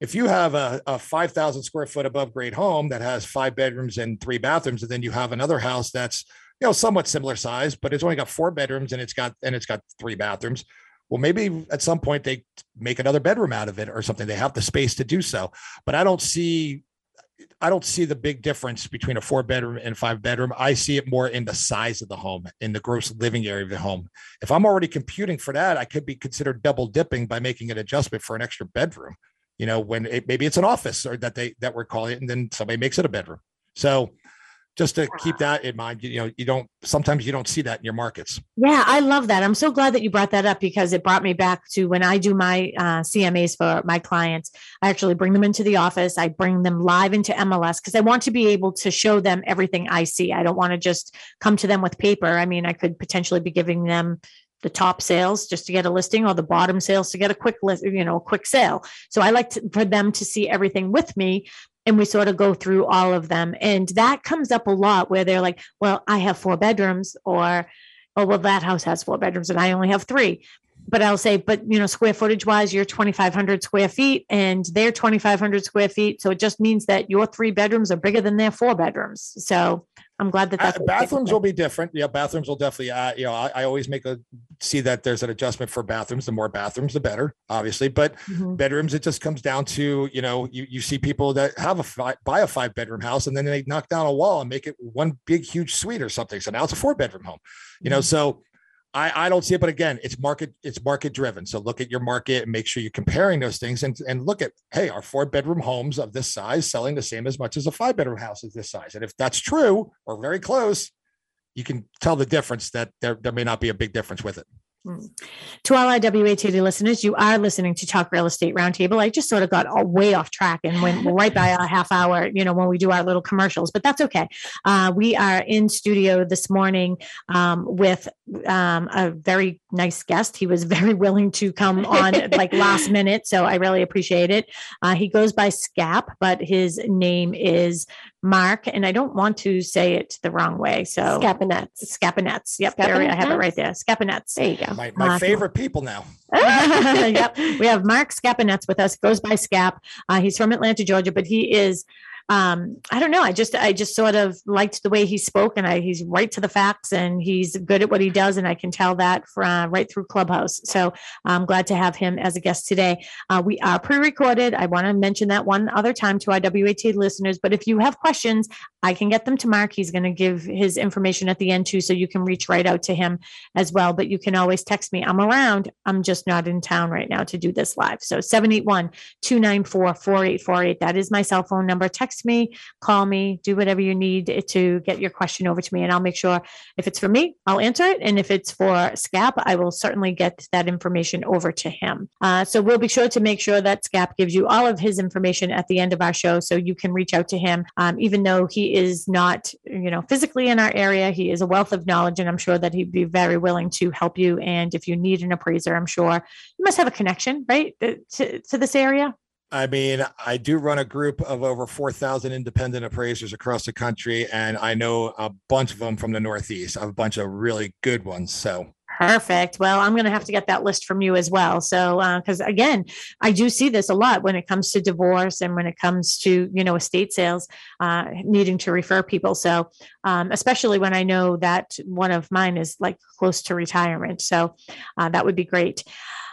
If you have a, a 5,000 square foot above grade home that has five bedrooms and three bathrooms, and then you have another house that's you know somewhat similar size, but it's only got four bedrooms and it's got and it's got three bathrooms well maybe at some point they make another bedroom out of it or something they have the space to do so but i don't see i don't see the big difference between a four bedroom and five bedroom. I see it more in the size of the home in the gross living area of the home. If i'm already computing for that i could be considered double dipping by making an adjustment for an extra bedroom you know when it, maybe it's an office or that they that we're calling it and then somebody makes it a bedroom. So just to keep that in mind. You know, you don't sometimes you don't see that in your markets. Yeah, I love that. I'm so glad that you brought that up because it brought me back to when I do my uh, CMAs for my clients. I actually bring them into the office. I bring them live into MLS because I want to be able to show them everything I see. I don't want to just come to them with paper. I mean, I could potentially be giving them the top sales just to get a listing or the bottom sales to get a quick list, you know, a quick sale. So I like to, for them to see everything with me and we sort of go through all of them. And that comes up a lot where they're like, well, I have four bedrooms or, oh, well, that house has four bedrooms and I only have three. But I'll say, but you know, square footage wise, you're 2,500 square feet and they're 2,500 square feet. So it just means that your three bedrooms are bigger than their four bedrooms. So I'm glad that that's uh, bathrooms will be different. Yeah, bathrooms will definitely. Uh, you know, I, I, always make a see that there's an adjustment for bathrooms. The more bathrooms, the better, obviously. But mm-hmm. bedrooms, it just comes down to you know, you you see people that have a five, buy a five bedroom house and then they knock down a wall and make it one big huge suite or something. So now it's a four bedroom home. You mm-hmm. know, so I, I don't see it, but again, it's market, it's market driven. So look at your market and make sure you're comparing those things and, and look at, hey, are four bedroom homes of this size selling the same as much as a five bedroom house of this size? And if that's true or very close, you can tell the difference that there, there may not be a big difference with it. Hmm. To all our WATD listeners, you are listening to Talk Real Estate Roundtable. I just sort of got way off track and went right by a half hour, you know, when we do our little commercials, but that's okay. Uh, we are in studio this morning um, with um, a very nice guest. He was very willing to come on like last minute, so I really appreciate it. Uh, he goes by Scap, but his name is Mark, and I don't want to say it the wrong way. So Scapinets. Scapinets. Yep. There, I have it right there. Scapinets. There you go. My, my uh, favorite people now. yep. We have Mark Scapinets with us, goes by Scap. Uh, he's from Atlanta, Georgia, but he is um, I don't know. I just I just sort of liked the way he spoke, and I, he's right to the facts, and he's good at what he does, and I can tell that from right through Clubhouse. So I'm glad to have him as a guest today. Uh, we are pre-recorded. I want to mention that one other time to our WATD listeners. But if you have questions, I can get them to Mark. He's going to give his information at the end too, so you can reach right out to him as well. But you can always text me. I'm around. I'm just not in town right now to do this live. So 781 294 4848. That is my cell phone number. Text me, call me, do whatever you need to get your question over to me. And I'll make sure if it's for me, I'll answer it. And if it's for SCAP, I will certainly get that information over to him. Uh, so we'll be sure to make sure that SCAP gives you all of his information at the end of our show so you can reach out to him. Um, even though he is not, you know, physically in our area, he is a wealth of knowledge and I'm sure that he'd be very willing to help you. And if you need an appraiser, I'm sure you must have a connection, right, to, to this area. I mean, I do run a group of over 4,000 independent appraisers across the country, and I know a bunch of them from the Northeast. I have a bunch of really good ones. So Perfect. Well, I'm going to have to get that list from you as well. So, because uh, again, I do see this a lot when it comes to divorce and when it comes to you know estate sales, uh, needing to refer people. So, um, especially when I know that one of mine is like close to retirement, so uh, that would be great.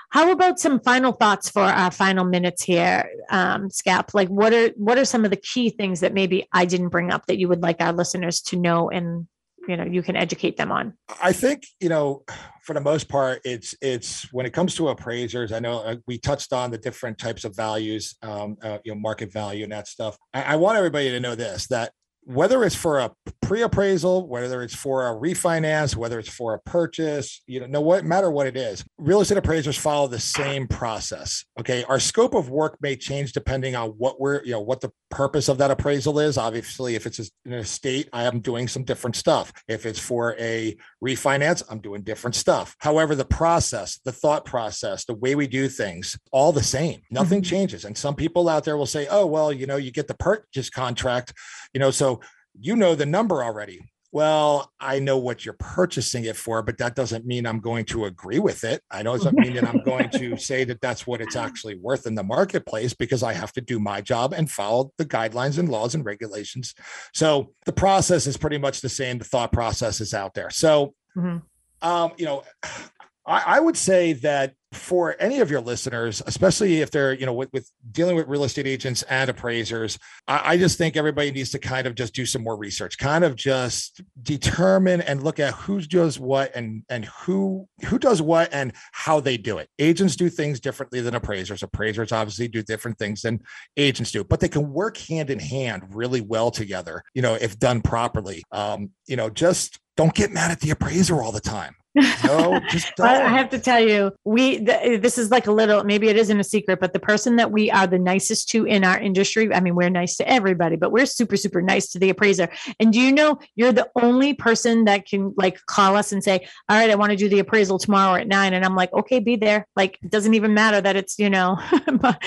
How about some final thoughts for our final minutes here, um, Scap? Like, what are what are some of the key things that maybe I didn't bring up that you would like our listeners to know and you know you can educate them on? I think you know, for the most part, it's it's when it comes to appraisers. I know uh, we touched on the different types of values, um, uh, you know, market value and that stuff. I, I want everybody to know this that whether it's for a pre-appraisal, whether it's for a refinance, whether it's for a purchase, you know, no what matter what it is, real estate appraisers follow the same process. Okay. Our scope of work may change depending on what we're, you know, what the purpose of that appraisal is. Obviously, if it's an estate, I am doing some different stuff. If it's for a refinance, I'm doing different stuff. However, the process, the thought process, the way we do things, all the same. Nothing mm-hmm. changes. And some people out there will say, oh, well, you know, you get the purchase contract, you know, so you know the number already. Well, I know what you're purchasing it for, but that doesn't mean I'm going to agree with it. I know it doesn't mean that I'm going to say that that's what it's actually worth in the marketplace because I have to do my job and follow the guidelines and laws and regulations. So the process is pretty much the same. The thought process is out there. So, mm-hmm. um, you know, I, I would say that for any of your listeners, especially if they're, you know, with, with dealing with real estate agents and appraisers, I, I, just think everybody needs to kind of just do some more research, kind of just determine and look at who does what and and who who does what and how they do it. Agents do things differently than appraisers. Appraisers obviously do different things than agents do, but they can work hand in hand really well together, you know, if done properly. Um, you know, just don't get mad at the appraiser all the time. No, just. I have to tell you, we th- this is like a little. Maybe it isn't a secret, but the person that we are the nicest to in our industry. I mean, we're nice to everybody, but we're super, super nice to the appraiser. And do you know you're the only person that can like call us and say, "All right, I want to do the appraisal tomorrow at nine. And I'm like, "Okay, be there." Like, it doesn't even matter that it's you know my,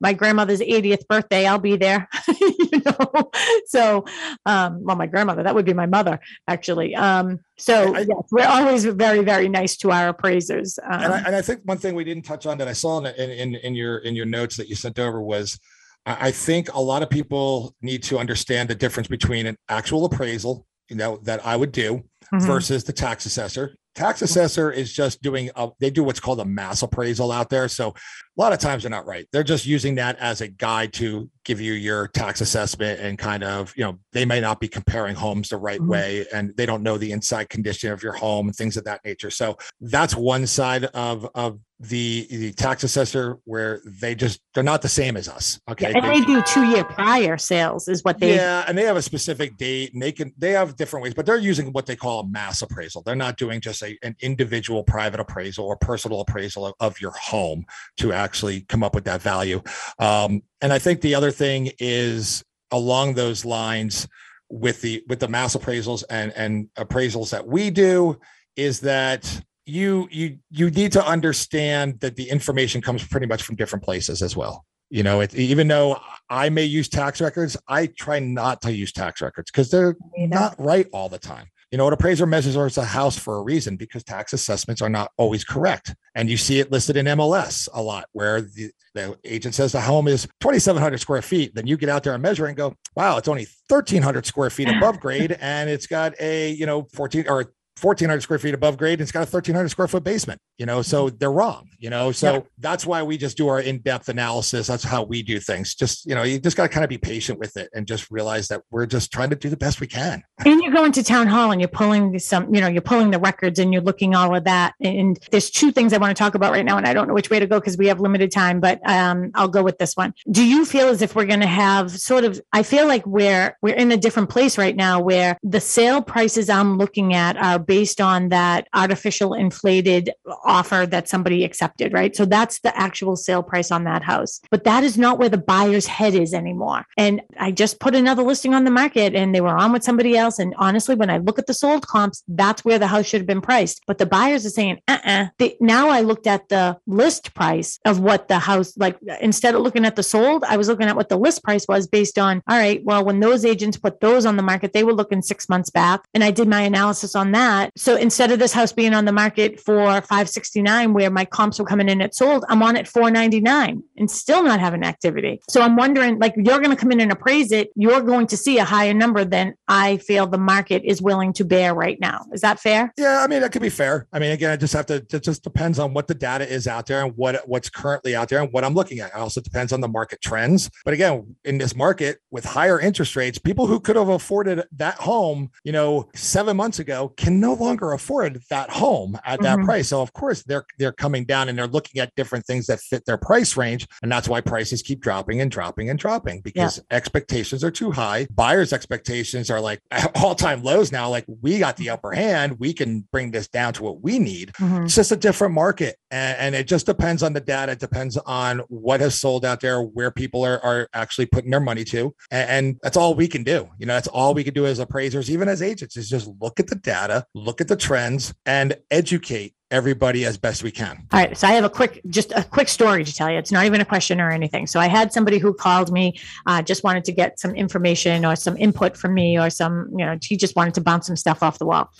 my grandmother's 80th birthday. I'll be there. you know, so um, well, my grandmother that would be my mother actually. Um, so I, yes, we're always very, very nice to our appraisers. Um, and, I, and, I, think one thing we didn't touch on that I saw in, in, in your in your notes that you sent over was I think a lot of people need to understand the difference between an actual appraisal, you know, that I would do mm-hmm. versus the tax assessor. Tax assessor is just doing a, they do what's called a mass appraisal out there. So a lot of times they're not right. They're just using that as a guide to give you your tax assessment and kind of, you know, they may not be comparing homes the right mm-hmm. way and they don't know the inside condition of your home and things of that nature. So that's one side of of the the tax assessor where they just they're not the same as us. Okay. Yeah, and they do two year prior sales is what they Yeah, and they have a specific date and they can they have different ways, but they're using what they call a mass appraisal. They're not doing just a, an individual private appraisal or personal appraisal of, of your home to actually come up with that value. Um, and I think the other thing is along those lines with the with the mass appraisals and and appraisals that we do is that you you you need to understand that the information comes pretty much from different places as well you know it, even though i may use tax records i try not to use tax records because they're not right all the time you know, an appraiser measures a house for a reason because tax assessments are not always correct. And you see it listed in MLS a lot where the, the agent says the home is 2,700 square feet. Then you get out there and measure and go, wow, it's only 1,300 square feet above grade. And it's got a, you know, 14 or 1400 square feet above grade and it's got a 1300 square foot basement you know so mm-hmm. they're wrong you know so yeah. that's why we just do our in-depth analysis. That's how we do things. Just you know you just got to kind of be patient with it and just realize that we're just trying to do the best we can. And you go into town hall and you're pulling some you know you're pulling the records and you're looking all of that. And there's two things i want to talk about right now and i don't know which way to go because we have limited time but um, i'll go with this one. Do you feel as if we're going to have sort of i feel like we're we're in a different place right now where the sale prices i'm looking at are based on that artificial inflated offer that somebody accepted, right? So that's the actual sale price on that house. But that is not where the buyer's head is anymore. And I just put another listing on the market and they were on with somebody else. And honestly, when I look at the sold comps, that's where the house should have been priced. But the buyers are saying, uh uh-uh. uh now I looked at the list price of what the house, like instead of looking at the sold, I was looking at what the list price was based on, all right, well, when those agents put those on the market, they were looking six months back. And I did my analysis on that so instead of this house being on the market for 569 where my comps were coming in at sold, I'm on at 499 and still not having activity. So I'm wondering like you're going to come in and appraise it, you're going to see a higher number than I feel the market is willing to bear right now. Is that fair? Yeah, I mean that could be fair. I mean again, I just have to it just depends on what the data is out there and what what's currently out there and what I'm looking at. It also depends on the market trends. But again, in this market with higher interest rates, people who could have afforded that home, you know, 7 months ago can no longer afford that home at that mm-hmm. price. So of course they're they're coming down and they're looking at different things that fit their price range, and that's why prices keep dropping and dropping and dropping because yeah. expectations are too high. Buyers' expectations are like all time lows now. Like we got the upper hand, we can bring this down to what we need. Mm-hmm. It's just a different market, and, and, it just depends on the data. It depends on what has sold out there, where people are are actually putting their money to, and, and that's all we can do. You know, that's all we can do as appraisers, even as agents, is just look at the data, look at the trends and educate everybody as best we can. All right. So I have a quick, just a quick story to tell you. It's not even a question or anything. So I had somebody who called me, uh, just wanted to get some information or some input from me or some, you know, he just wanted to bounce some stuff off the wall.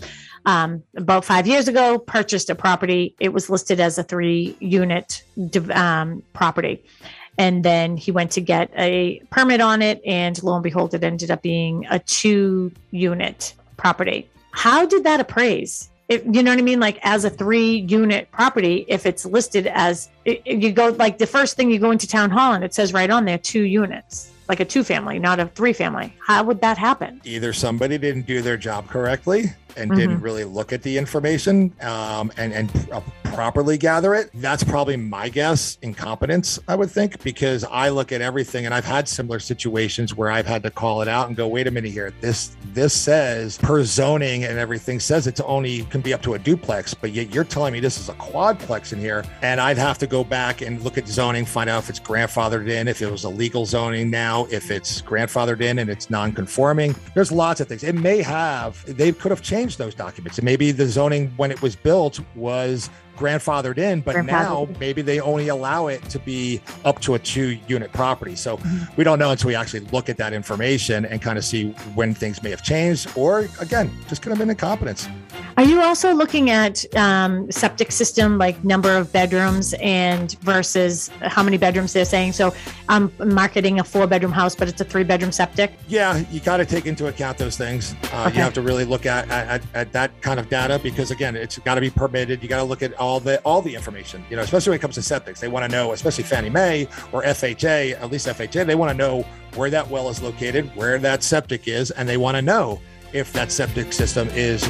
Um, about five years ago, purchased a property. It was listed as a three unit um, property. And then he went to get a permit on it. And lo and behold, it ended up being a two unit property how did that appraise? If, you know what I mean? Like as a three unit property, if it's listed as you go like the first thing you go into town hall and it says right on there two units like a two family, not a three family. How would that happen? Either somebody didn't do their job correctly and mm-hmm. didn't really look at the information um, and and uh, properly gather it. That's probably my guess. Incompetence, I would think, because I look at everything, and I've had similar situations where I've had to call it out and go, "Wait a minute here. This this says per zoning and everything says it's only can be up to a duplex, but yet you're telling me this is a quadplex in here, and I'd have to go back and look at zoning, find out if it's grandfathered in, if it was a legal zoning now, if it's grandfathered in and it's non-conforming. There's lots of things. It may have they could have changed those documents. And maybe the zoning when it was built was grandfathered in, but now maybe they only allow it to be up to a two unit property. So mm-hmm. we don't know until we actually look at that information and kind of see when things may have changed or again, just could have been incompetence. Are you also looking at um, septic system, like number of bedrooms and versus how many bedrooms they're saying? So I'm marketing a four bedroom house, but it's a three bedroom septic. Yeah, you got to take into account those things. Uh, okay. You have to really look at, at, at that kind of data because again, it's got to be permitted. You got to look at all all the all the information. You know, especially when it comes to septics, they want to know, especially Fannie Mae or FHA, at least FHA, they want to know where that well is located, where that septic is, and they want to know if that septic system is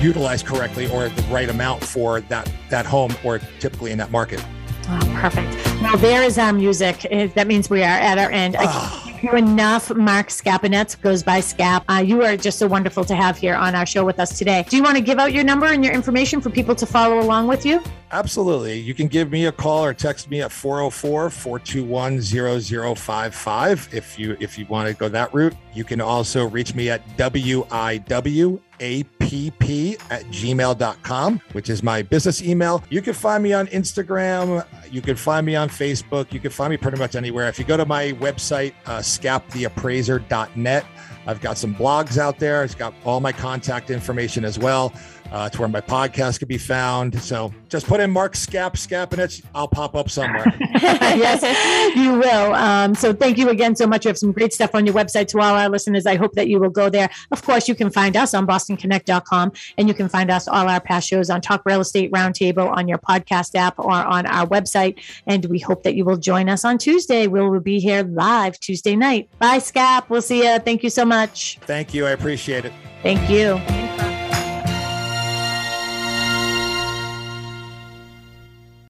utilized correctly or the right amount for that that home or typically in that market. Oh, perfect. Now there is our music. That means we are at our end. Ah. Enough. Mark Scapinets goes by Scap. Uh, you are just so wonderful to have here on our show with us today. Do you want to give out your number and your information for people to follow along with you? Absolutely. You can give me a call or text me at 404-421-0055 if you if you want to go that route. You can also reach me at WIWAPP at gmail.com, which is my business email. You can find me on Instagram. You can find me on Facebook. You can find me pretty much anywhere. If you go to my website, uh, scaptheappraiser.net, I've got some blogs out there. It's got all my contact information as well. Uh, it's where my podcast could be found. So just put in Mark Scap, Scap, and it's I'll pop up somewhere. yes, you will. Um, so thank you again so much. You have some great stuff on your website to all our listeners. I hope that you will go there. Of course, you can find us on bostonconnect.com and you can find us all our past shows on Talk Real Estate Roundtable on your podcast app or on our website. And we hope that you will join us on Tuesday. We will be here live Tuesday night. Bye, Scap. We'll see you. Thank you so much. Thank you. I appreciate it. Thank you.